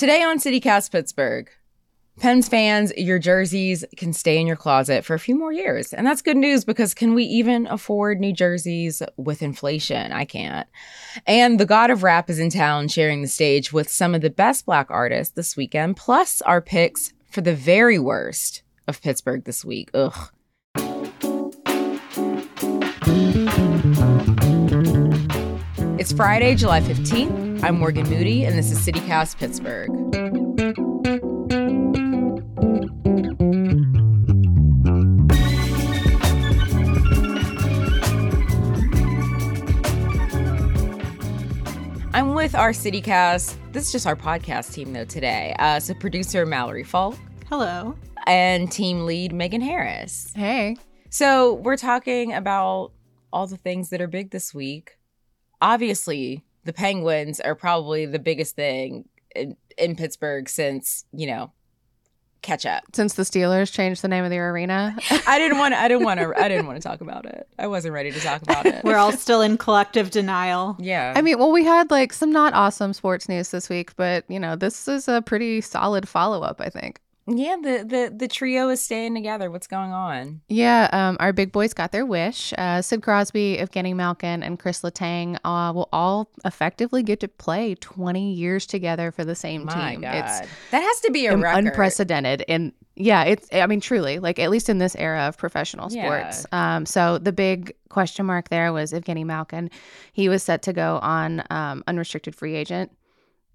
Today on CityCast Pittsburgh, Pens fans, your jerseys can stay in your closet for a few more years. And that's good news because can we even afford new jerseys with inflation? I can't. And the God of Rap is in town sharing the stage with some of the best black artists this weekend, plus our picks for the very worst of Pittsburgh this week. Ugh. It's Friday, July 15th. I'm Morgan Moody, and this is CityCast Pittsburgh. I'm with our CityCast. This is just our podcast team, though, today. Uh, so, producer Mallory Falk. Hello. And team lead Megan Harris. Hey. So, we're talking about all the things that are big this week obviously the Penguins are probably the biggest thing in, in Pittsburgh since, you know, catch up. Since the Steelers changed the name of the arena. I didn't want to I didn't want to I didn't want to talk about it. I wasn't ready to talk about it. We're all still in collective denial. Yeah. I mean, well we had like some not awesome sports news this week, but you know, this is a pretty solid follow-up, I think. Yeah, the, the the trio is staying together. What's going on? Yeah, um, our big boys got their wish. Uh, Sid Crosby, Evgeni Malkin, and Kris Letang uh, will all effectively get to play 20 years together for the same My team. God. It's that has to be a record. unprecedented. And yeah, it's I mean truly like at least in this era of professional Yeah. sports. Um, so the big question mark there was Evgeni Malkin. He was set to go on um, unrestricted free agent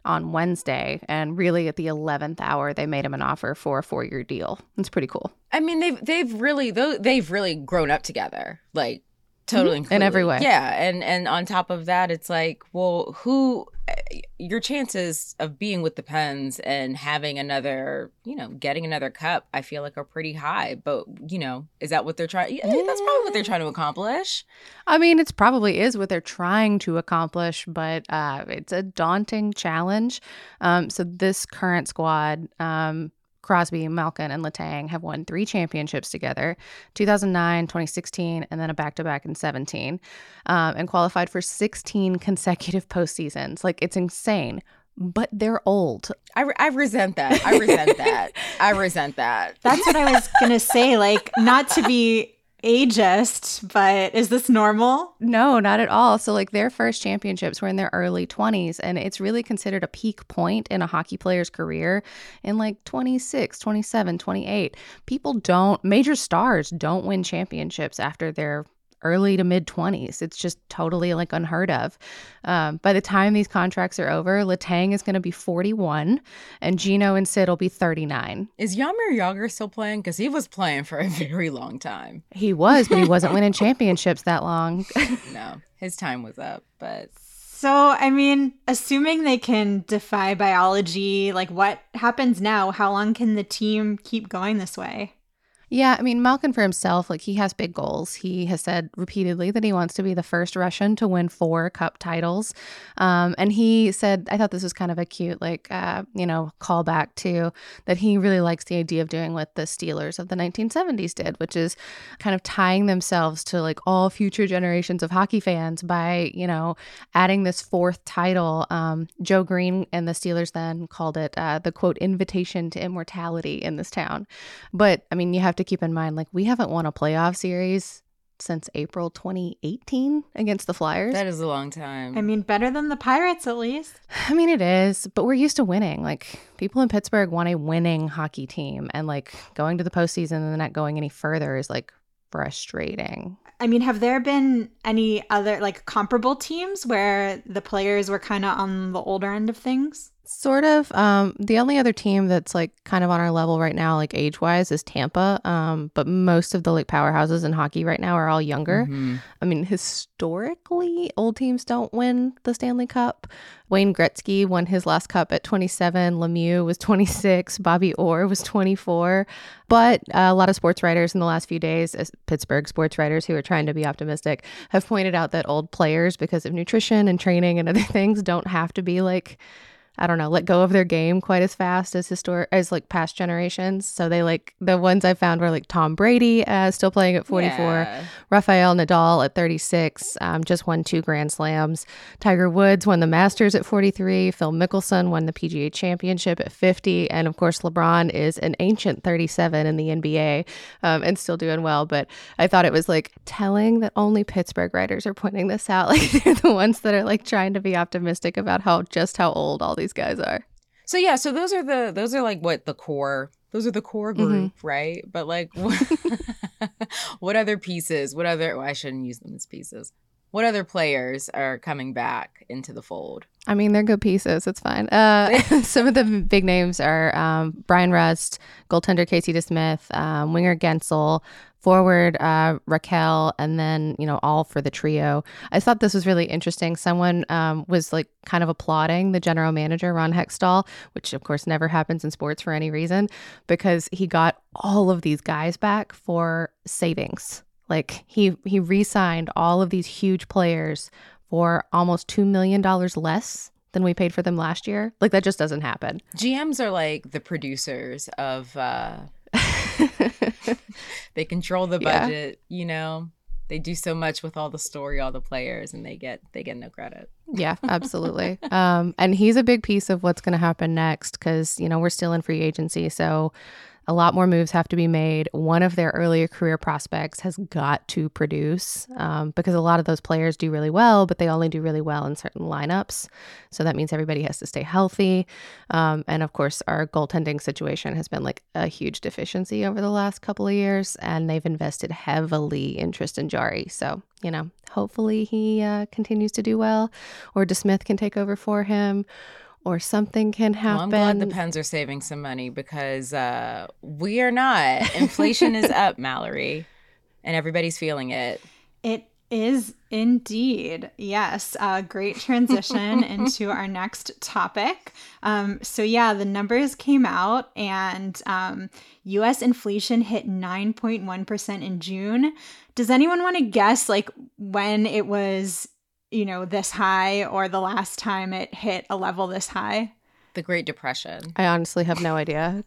on Wednesday, and really at the eleventh hour, they made him an offer for a four-year deal. It's pretty cool I mean, they've they've really they've really grown up together, like totally Mm-hmm. In every way. Yeah, and and on top of that, it's like, well, who your chances of being with the Pens and having another, you know, getting another cup, I feel like are pretty high. But you know, is that what they're trying? Yeah, that's probably what they're trying to accomplish. I mean, it's probably is what they're trying to accomplish, but uh, it's a daunting challenge. Um, so this current squad, um, Crosby, Malkin, and Letang have won three championships together 2009, 2016, and then a back to back in 17, um, and qualified for 16 consecutive postseasons. Like, it's insane, but they're old. I, re- I resent that. I resent that. I resent that. That's what I was going to say. Like, not to be ageist, but is this normal? No, not at all. So, like, their first championships were in their early 20s, and it's really considered a peak point in a hockey player's career in like 26, 27, 28. People don't, major stars don't win championships after their early to mid 20s. It's just totally like unheard of. Um, by the time these contracts are over, Letang is going to be 41, and Gino and Sid will be 39. Is Jaromir Jagr still playing? Because he was playing for a very long time. He was, but he wasn't winning championships that long. No, his time was up. But So, I mean, assuming they can defy biology, like what happens now? How long can the team keep going this way? Yeah, I mean, Malkin for himself, like he has big goals. He has said repeatedly that he wants to be the first Russian to win four cup titles. Um, and he said, I thought this was kind of a cute, like, uh, you know, callback to that he really likes the idea of doing what the Steelers of the 1970s did, which is kind of tying themselves to like all future generations of hockey fans by, you know, adding this fourth title. Um, Joe Greene and the Steelers then called it uh, the quote, invitation to immortality in this town. But I mean, you have to keep in mind, like, we haven't won a playoff series since April 2018 against the Flyers. that is a long time. I mean, better than the Pirates at least. I mean, it is, but we're used to winning. Like, people in Pittsburgh want a winning hockey team, and like going to the postseason and then not going any further is like frustrating. I mean, have there been any other like comparable teams where the players were kind of on the older end of things? Sort of. Um, the only other team that's like kind of on our level right now, like age wise, is Tampa. Um, but most of the like powerhouses in hockey right now are all younger. Mhm. I mean, historically, old teams don't win the Stanley Cup. Wayne Gretzky won his last cup at 27. Lemieux was 26. Bobby Orr was 24. But uh, a lot of sports writers in the last few days, Pittsburgh sports writers who are trying to be optimistic, have pointed out that old players, because of nutrition and training and other things, don't have to be like I don't know, let go of their game quite as fast as historic as like past generations. So they like the ones I found were like Tom Brady, uh, still playing at 44, Yeah. Rafael Nadal at 36, um, just won two Grand Slams. Tiger Woods won the Masters at 43. Phil Mickelson won the PGA Championship at 50, and of course LeBron is an ancient 37 in the NBA um, and still doing well. But I thought it was like telling that only Pittsburgh writers are pointing this out. Like they're the ones that are like trying to be optimistic about how just how old all these guys are. So yeah, so those are the those are like what the core those are the core Mm-hmm. group, right? But like what, what other pieces? What other well, I shouldn't use them as pieces. What other players are coming back into the fold? I mean, they're good pieces. It's fine. Uh, some of the big names are um, Bryan Rust, goaltender Casey DeSmith, um, winger Guentzel, forward uh, Rakell, and then you know all for the trio. I thought this was really interesting. Someone um, was like kind of applauding the general manager Ron Hextall, which of course never happens in sports for any reason, because he got all of these guys back for savings. Like he he re-signed all of these huge players for almost $2 million less than we paid for them last year. Like that just doesn't happen. GMs are like the producers of uh they control the Yeah. budget, you know. They do so much with all the story, all the players, and they get they get no credit. yeah, absolutely. um, and he's a big piece of what's going to happen next because, you know, we're still in free agency. So a lot more moves have to be made. One of their earlier career prospects has got to produce um, because a lot of those players do really well, but they only do really well in certain lineups. So that means everybody has to stay healthy. Um, and of course, our goaltending situation has been like a huge deficiency over the last couple of years, and they've invested heavily in Tristan Jarry. So, you know, hopefully he uh, continues to do well, or DeSmith can take over for him. Or something can Well, happen. I'm glad the Pens are saving some money because uh, we are not. Inflation is up, Mallory, and everybody's feeling it. It is indeed. Yes. A great transition into our next topic. Um, so, yeah, the numbers came out and um, US inflation hit 9.1% in June. Does anyone want to guess, like, when it was, you know, this high or the last time it hit a level this high? The Great Depression. I honestly have no idea.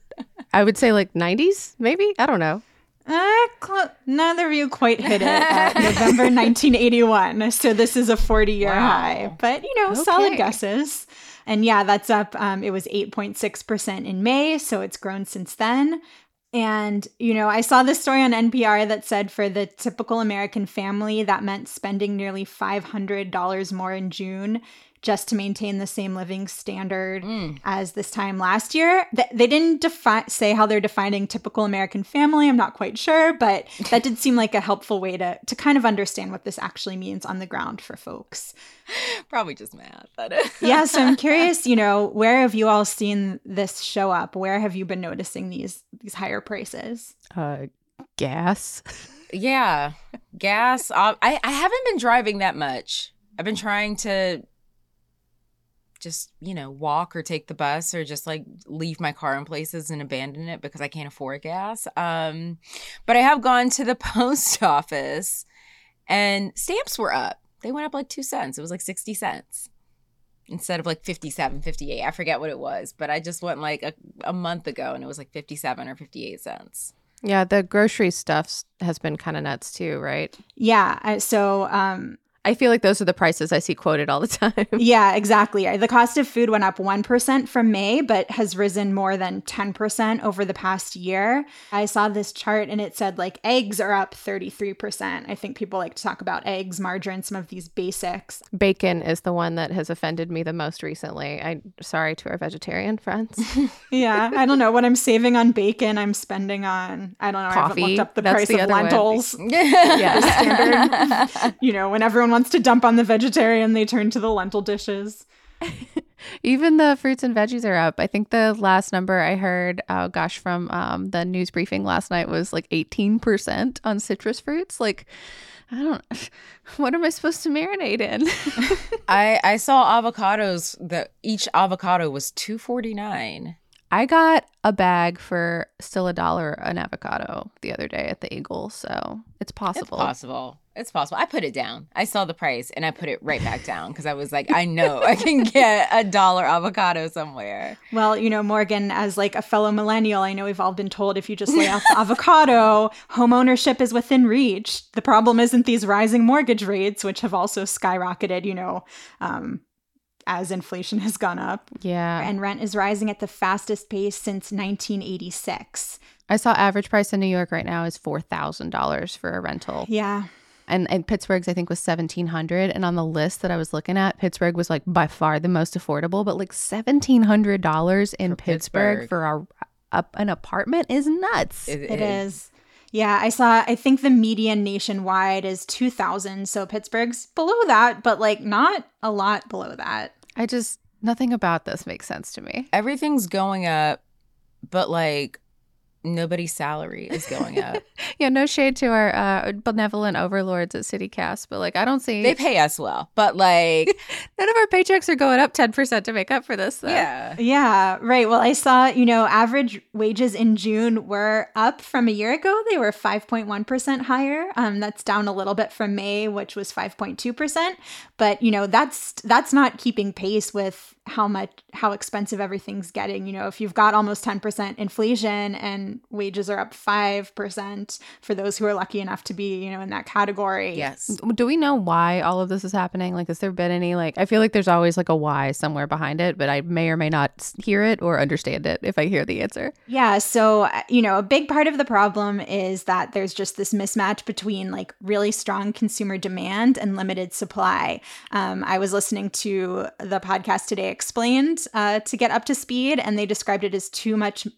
I would say like 90s, maybe. I don't know. Uh, cl- neither of you quite hit it at November 1981. So this is a 40 year Wow. high, but you know, solid guesses. And yeah, that's up. Um, it was 8.6% in May. So it's grown since then. And, you know, I saw this story on NPR that said for the typical American family, that meant spending nearly $500 more in June just to maintain the same living standard Mm. as this time last year. Th- They didn't defi- say how they're defining typical American family. I'm not quite sure, but that did seem like a helpful way to, to kind of understand what this actually means on the ground for folks. Probably just math. But Yeah, so I'm curious, you know, where have you all seen this show up? Where have you been noticing these these higher prices? Uh, gas. yeah, gas. Uh, I I haven't been driving that much. I've been trying to just you know walk or take the bus or just like leave my car in places and abandon it because I can't afford gas. Um, but I have gone to the post office and stamps were up. They went up like two cents. It was like sixty cents instead of like 57 58 i forget what it was but i just went like a, a month ago and it was like 57 or 58 cents Yeah, the grocery stuff has been kind of nuts too, right? Yeah, I, so um I feel like those are the prices I see quoted all the time. Yeah, exactly. The cost of food went up 1% from May, but has risen more than 10% over the past year. I saw this chart and it said like eggs are up 33%. I think people like to talk about eggs, margarine, some of these basics. Bacon is the one that has offended me the most recently. I sorry to our vegetarian friends. Yeah, I don't know what I'm saving on bacon. I'm spending on, I don't know, I haven't Coffee. looked up the That's price the of lentils. yeah. Standard. you know, when everyone wants to dump on the vegetarian, they turn to the lentil dishes. Even the fruits and veggies are up. I think the last number I heard, oh gosh, from um, the news briefing last night was like 18% on citrus fruits. Like, I don't, what am I supposed to marinate in? I I saw avocados that each avocado was two forty nine. I got a bag for still a dollar an avocado the other day at the Eagle, so it's possible. It's possible. It's possible. I put it down. I saw the price and I put it right back down because I was like, I know I can get a dollar avocado somewhere. Well, you know, Morgan, as like a fellow millennial, I know we've all been told if you just lay off the avocado, home ownership is within reach. The problem isn't these rising mortgage rates, which have also skyrocketed, you know, um, as inflation has gone up. Yeah. And rent is rising at the fastest pace since 1986. I saw average price in New York right now is $4,000 for a rental. Yeah. And, and Pittsburgh's I think was 1700 and on the list that I was looking at Pittsburgh was like by far the most affordable but like $1700 in For Pittsburgh, Pittsburgh. for a, a an apartment is nuts. It, It is. Yeah, I saw I think the median nationwide is 2000, so Pittsburgh's below that, but like not a lot below that. I just nothing about this makes sense to me. Everything's going up, but like nobody's salary is going up. Yeah, no shade to our uh, benevolent overlords at CityCast, but like I don't see they pay us well, but like, none of our paychecks are going up 10% to make up for this though. yeah. Yeah, right. Well, I saw, you know, average wages in June were up from a year ago. They were 5.1% higher. Um, that's down a little bit from May, which was 5.2%. But, you know, that's that's not keeping pace with how much how expensive everything's getting. You know, if you've got almost 10% inflation and wages are up 5% for those who are lucky enough to be, you know, in that category. Yes. Do we know why all of this is happening? Like, has there been any, like, I feel like there's always like a why somewhere behind it, but I may or may not hear it or understand it if I hear the answer. Yeah. So, uh, you know, a big part of the problem is that there's just this mismatch between like really strong consumer demand and limited supply. Um, I was listening to the podcast today explained uh, to get up to speed, and they described it as too much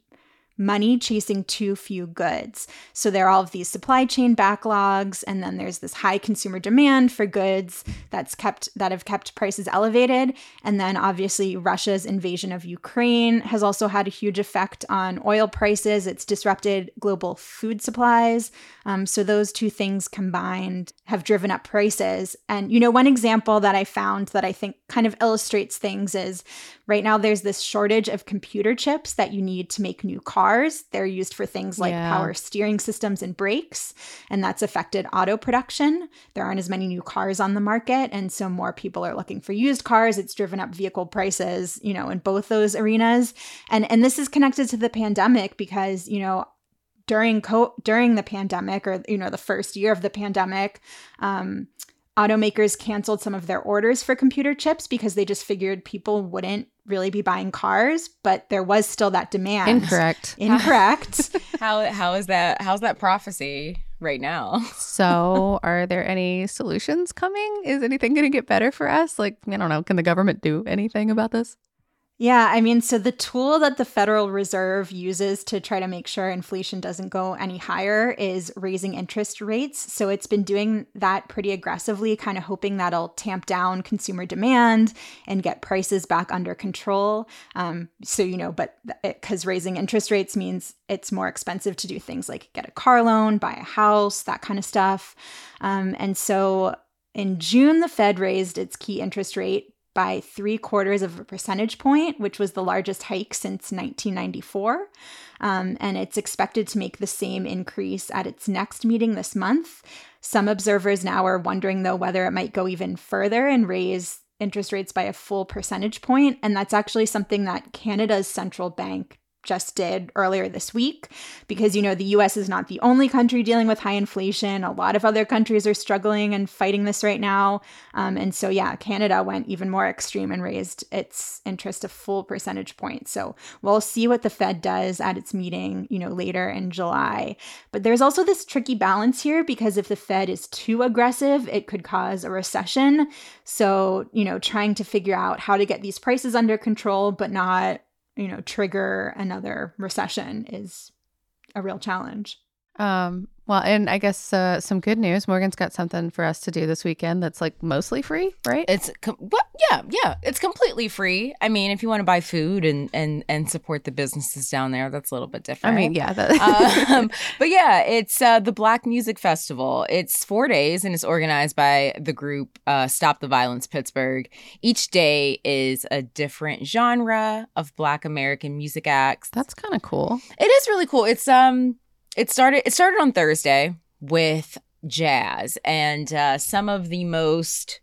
money chasing too few goods. So there are all of these supply chain backlogs and then there's this high consumer demand for goods that's kept that have kept prices elevated and then obviously Russia's invasion of Ukraine has also had a huge effect on oil prices. It's disrupted global food supplies. Um, so those two things combined have driven up prices. And you know one example that I found that I think kind of illustrates things is right now there's this shortage of computer chips that you need to make new cars. They're used for things like Yeah. power steering systems and brakes, and that's affected auto production. There aren't as many new cars on the market, and so more people are looking for used cars. It's driven up vehicle prices, you know, in both those arenas. And and this is connected to the pandemic because, you know, during co- during the pandemic or you know the first year of the pandemic um, automakers canceled some of their orders for computer chips because they just figured people wouldn't really be buying cars but there was still that demand Incorrect. incorrect How how is that? How's that prophecy right now? so, are there any solutions coming? Is anything going to get better for us? Like, I don't know. Can the government do anything about this? Yeah, I mean, so the tool that the Federal Reserve uses to try to make sure inflation doesn't go any higher is raising interest rates. So it's been doing that pretty aggressively, kind of hoping that'll tamp down consumer demand and get prices back under control. Um, so, you know, but because raising interest rates means it's more expensive to do things like get a car loan, buy a house, that kind of stuff. Um, and so in June, the Fed raised its key interest rate by three quarters of a percentage point, which was the largest hike since 1994. Um, and it's expected to make the same increase at its next meeting this month. Some observers now are wondering, though, whether it might go even further and raise interest rates by a full percentage point. And that's actually something that Canada's central bank just did earlier this week because you know the US is not the only country dealing with high inflation. A lot of other countries are struggling and fighting this right now. Um, and so yeah Canada went even more extreme and raised its interest a full percentage point. So we'll see what the Fed does at its meeting you know later in July. But there's also this tricky balance here because if the Fed is too aggressive it could cause a recession. So you know trying to figure out how to get these prices under control but not you know, trigger another recession is a real challenge. Um, well, and I guess uh, some good news. Morgan's got something for us to do this weekend that's like mostly free, right? It's com- what? Yeah, yeah. It's completely free. I mean, if you want to buy food and and and support the businesses down there, that's a little bit different. I mean, yeah. That- um, but yeah, it's uh, the Black Music Festival. It's four days and it's organized by the group uh, Stop the Violence Pittsburgh. Each day is a different genre of Black American music acts. that's kind of cool. It is really cool. It's um, it started it started on Thursday with jazz and uh, some of the most.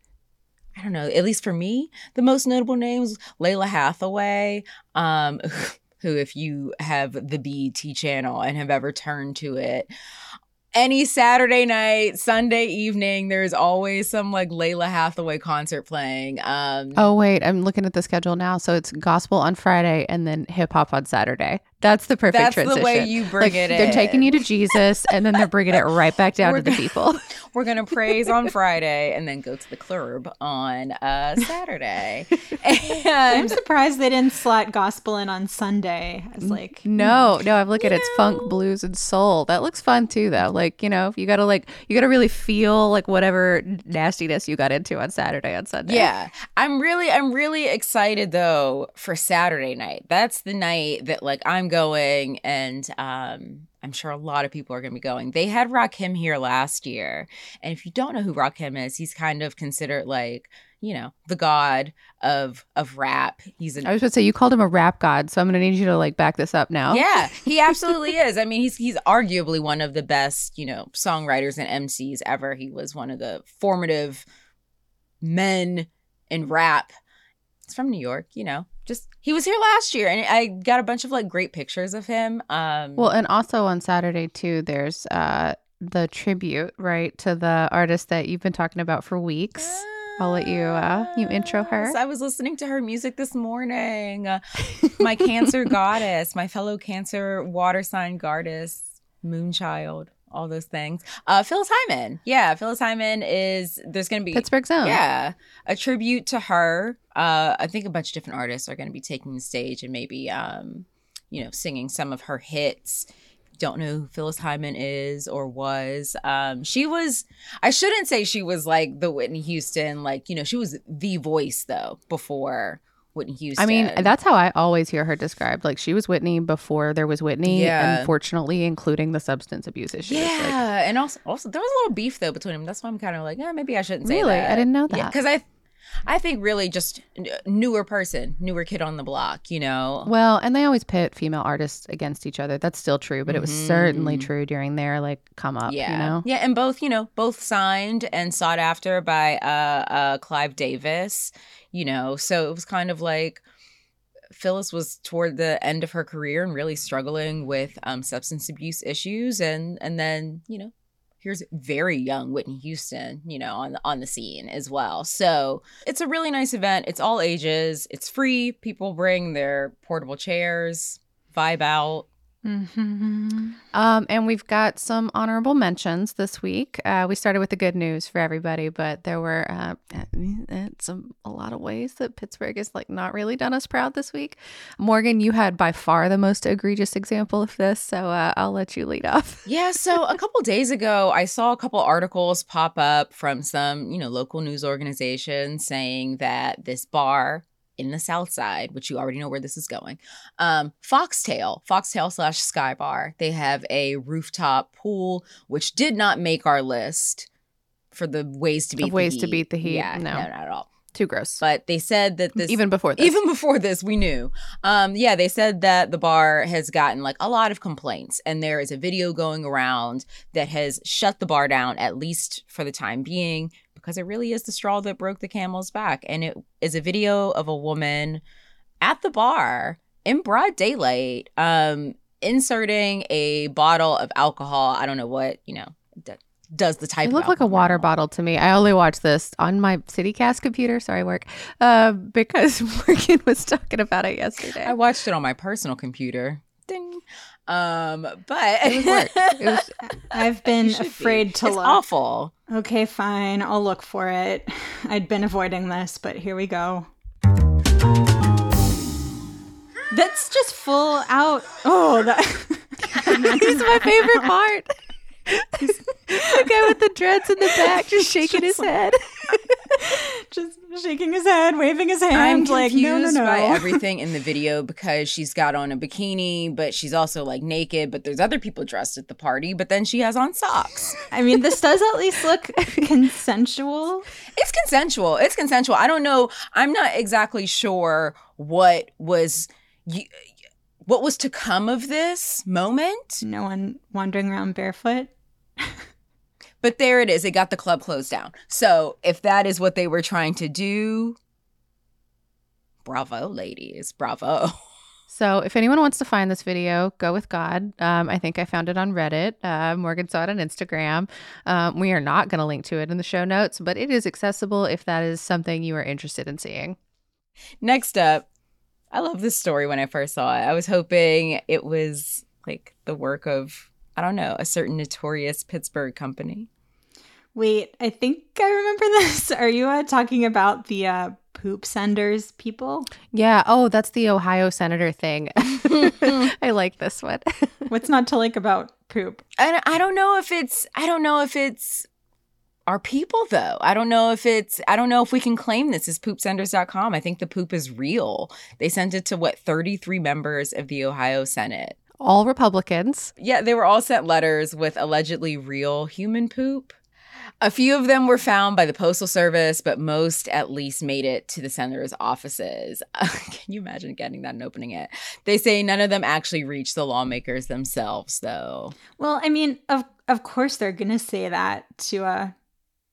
I don't know, at least for me, the most notable names, Lalah Hathaway, um, who, if you have the BET channel and have ever turned to it, any Saturday night, Sunday evening, there's always some like Lalah Hathaway concert playing. Um, Oh wait, I'm looking at the schedule now. So it's gospel on Friday and then hip hop on Saturday. That's the perfect that's transition. the way you bring like, it in. They're taking you to Jesus and then they're bringing it right back down We're to the gonna- people. We're gonna praise on Friday and then go to the club on uh, Saturday. I'm surprised they didn't slot gospel in on Sunday as like No, no, I'm looking at it's funk, blues, and soul. That looks fun too, though. Like you know, you gotta like you gotta really feel like whatever nastiness you got into on Saturday on Sunday. yeah, I'm really, I'm really excited though for Saturday night. That's the night that like I'm going, and um, I'm sure a lot of people are gonna be going. They had Rakim here last year, and if you don't know who Rakim is, he's kind of considered like you know the god of of rap. He's an I was going to say you called him a rap god, so I'm gonna need you to like back this up now. Yeah, he absolutely is. I mean, he's he's arguably one of the best, you know, songwriters and MCs ever. He was one of the formative men in rap. It's from New York, you know. Just he was here last year, and I got a bunch of like great pictures of him. Um, Well, and also on Saturday too, there's uh the tribute right to the artist that you've been talking about for weeks. I'll let you, uh, you intro her. I was listening to her music this morning. Uh, my Cancer goddess, my fellow Cancer water sign goddess, Moonchild, all those things. Uh, Phyllis Hyman. Yeah, Phyllis Hyman is, there's going to be, Pittsburgh's own. yeah, a tribute to her. Uh, I think a bunch of different artists are going to be taking the stage and maybe, um, you know, singing some of her hits. Don't know who Phyllis Hyman is or was. Um, she was, I shouldn't say she was like the Whitney Houston, like, you know, she was the voice though before Whitney Houston. I mean, that's how I always hear her described. Like she was Whitney before there was Whitney, Yeah. unfortunately, including the substance abuse issues. yeah. Like, and also, also, there was a little beef though between them. That's why I'm kind of like, yeah, maybe I shouldn't say Really? I didn't know that. Because I, I think really just newer person, newer kid on the block, you know? well, and they always pit female artists against each other. That's still true, but it was certainly Mhm. true during their like come up. yeah. You know. Yeah. And both, you know, both signed and sought after by uh, uh, Clive Davis, you know, so it was kind of like, Phyllis was toward the end of her career and really struggling with um, substance abuse issues, and and then you know here's very young Whitney Houston, you know, on on the scene as well. So it's a really nice event. It's all ages. It's free. People bring their portable chairs, vibe out. Mhm. Um, and we've got some honorable mentions this week. Uh, we started with the good news for everybody, but there were uh, some a lot of ways that Pittsburgh has like not really done us proud this week. Morgan, you had by far the most egregious example of this, so uh, I'll let you lead off. Yeah, so a couple days ago, I saw a couple articles pop up from some, you know, local news organizations saying that this bar in the South Side, which you already know where this is going, um, Foxtail, Foxtail slash Sky Bar, they have a rooftop pool, which did not make our list for the ways to beat ways to beat the heat, Yeah, no. no, not at all. Too gross. But they said that this Even before this. even before this, we knew. Um, yeah, they said that the bar has gotten like a lot of complaints, and there is a video going around that has shut the bar down, at least for the time being, because it really is the straw that broke the camel's back. And it is a video of a woman at the bar in broad daylight, um, inserting a bottle of alcohol. I don't know what, you know, d- does the type It looked like a water bottle to me. I only watched this on my CityCast computer. Sorry, work. Uh, because Morgan was talking about it yesterday. I watched it on my personal computer. Ding. Um, but It was work. It was I've been should be. afraid to it's look. awful. Okay, fine. I'll look for it. I'd been avoiding this, but here we go. That's just full out. Oh, that. this my favorite part. the guy with the dreads in the back just shaking his head. Just shaking his head, waving his hand. I'm like, confused no, no, no. by everything in the video because she's got on a bikini, but she's also like naked. But there's other people dressed at the party, but then she has on socks. I mean, this does at least look consensual. It's consensual. It's consensual. I don't know. I'm not exactly sure what was. What was to come of this moment? No one wandering around barefoot. But there it is. It got the club closed down. So if that is what they were trying to do, bravo, ladies. Bravo. So if anyone wants to find this video, go with God. Um, I think I found it on Reddit. Uh, Morgan saw it on Instagram. Um, we are not going to link to it in the show notes, but it is accessible if that is something you are interested in seeing. Next up, I love this story when I first saw it. I was hoping it was like the work of I don't know, a certain notorious Pittsburgh company. Wait, I think I remember this. Are you uh, talking about the uh, poop senders people? Yeah. Oh, that's the Ohio senator thing. I like this one. What's not to like about poop? And I don't know if it's, I don't know if it's our people though. I don't know if it's, I don't know if we can claim this as poopsenders.com. I think the poop is real. They sent it to what, 33 members of the Ohio Senate all Republicans. Yeah, they were all sent letters with allegedly real human poop. A few of them were found by the Postal Service, but most at least made it to the senator's offices. Can you imagine getting that and opening it? They say none of them actually reached the lawmakers themselves, though. Well, I mean, of of course they're gonna say that to uh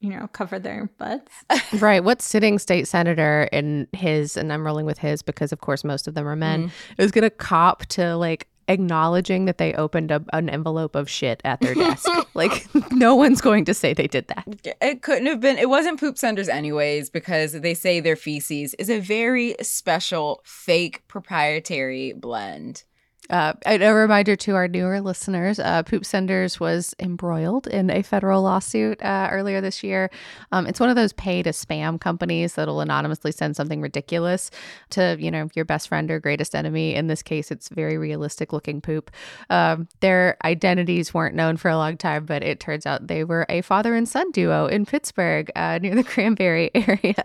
you know, cover their butts. right. What sitting state senator in his, and I'm rolling with his because, of course, most of them are men, mm. is going to cop to like acknowledging that they opened an envelope of shit at their desk. like no one's going to say they did that. It couldn't have been. It wasn't poop senders anyways because they say their feces is a very special fake proprietary blend. Uh, a reminder to our newer listeners uh, Poop Senders was embroiled in a federal lawsuit uh, earlier this year. Um, it's one of those pay to spam companies that'll anonymously send something ridiculous to, you know, your best friend or greatest enemy. In this case, it's very realistic looking poop. Um, their identities weren't known for a long time, but it turns out they were a father and son duo in Pittsburgh uh, near the Cranberry area.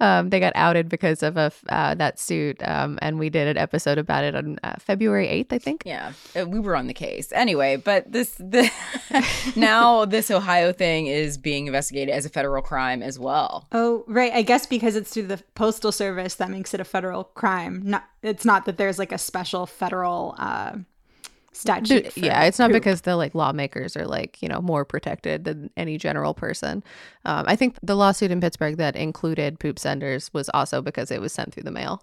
Um, they got outed because of a, uh, that suit, um, and we did an episode about it on uh, February 8th. 8th, I think. Yeah, uh, we were on the case anyway. But this, the now this Ohio thing is being investigated as a federal crime as well. Oh, right. I guess because it's through the postal service that makes it a federal crime. Not, it's not that there's like a special federal. Uh, statute. yeah, it's not poop. because the like lawmakers are like you know more protected than any general person. Um, I think the lawsuit in Pittsburgh that included poop senders was also because it was sent through the mail.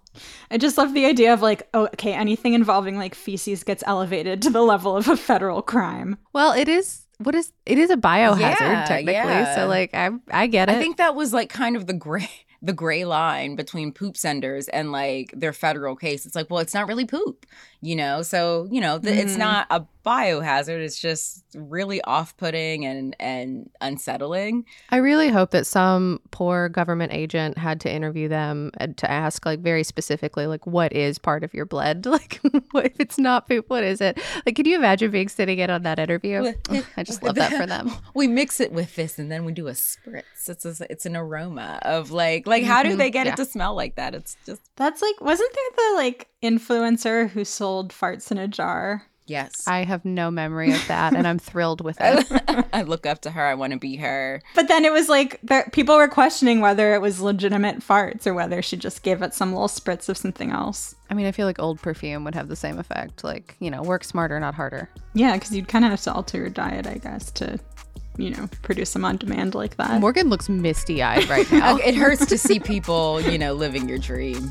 I just love the idea of like, oh, okay, anything involving like feces gets elevated to the level of a federal crime. Well, it is what is it is a biohazard yeah, technically. Yeah. So like I I get it. I think that was like kind of the gray the gray line between poop senders and like their federal case. It's like, well, it's not really poop, you know? So, you know, th- mm. it's mm-hmm. not a biohazard. It's just really off-putting and and unsettling. I really hope that some poor government agent had to interview them and to ask like very specifically like what is part of your blood? Like if it's not poop, what is it? Like can you imagine being sitting in on that interview? I just love that for them. We mix it with this and then we do a spritz. It's a, it's an aroma of like like how do mm-hmm. they get yeah. it to smell like that? It's just That's like wasn't there the like influencer who sold farts in a jar? Yes. I have no memory of that, and I'm thrilled with it. I look up to her. I want to be her. But then it was like people were questioning whether it was legitimate farts or whether she just gave it some little spritz of something else. I mean, I feel like old perfume would have the same effect. Like, you know, work smarter, not harder. Yeah, because you'd kind of have to alter your diet, I guess, to you know, produce them on demand like that. Morgan looks misty eyed right now. it hurts to see people, you know, living your dream.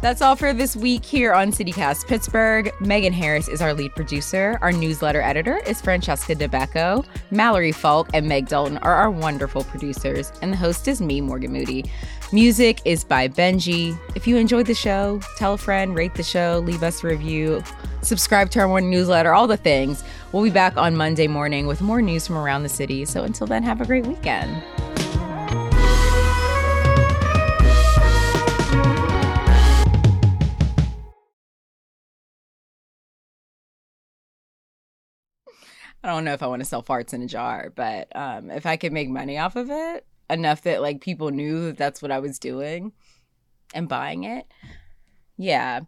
That's all for this week here on CityCast Pittsburgh. Megan Harris is our lead producer. Our newsletter editor is Francesca Dabecco. Mallory Falk and Meg Dalton are our wonderful producers, and the host is me, Morgan Moody. Music is by Benji. If you enjoyed the show, tell a friend, rate the show, leave us a review, subscribe to our morning newsletter, all the things. We'll be back on Monday morning with more news from around the city. So until then, have a great weekend. I don't know if I want to sell farts in a jar, but um, if I could make money off of it enough that like people knew that that's what I was doing and buying it, yeah.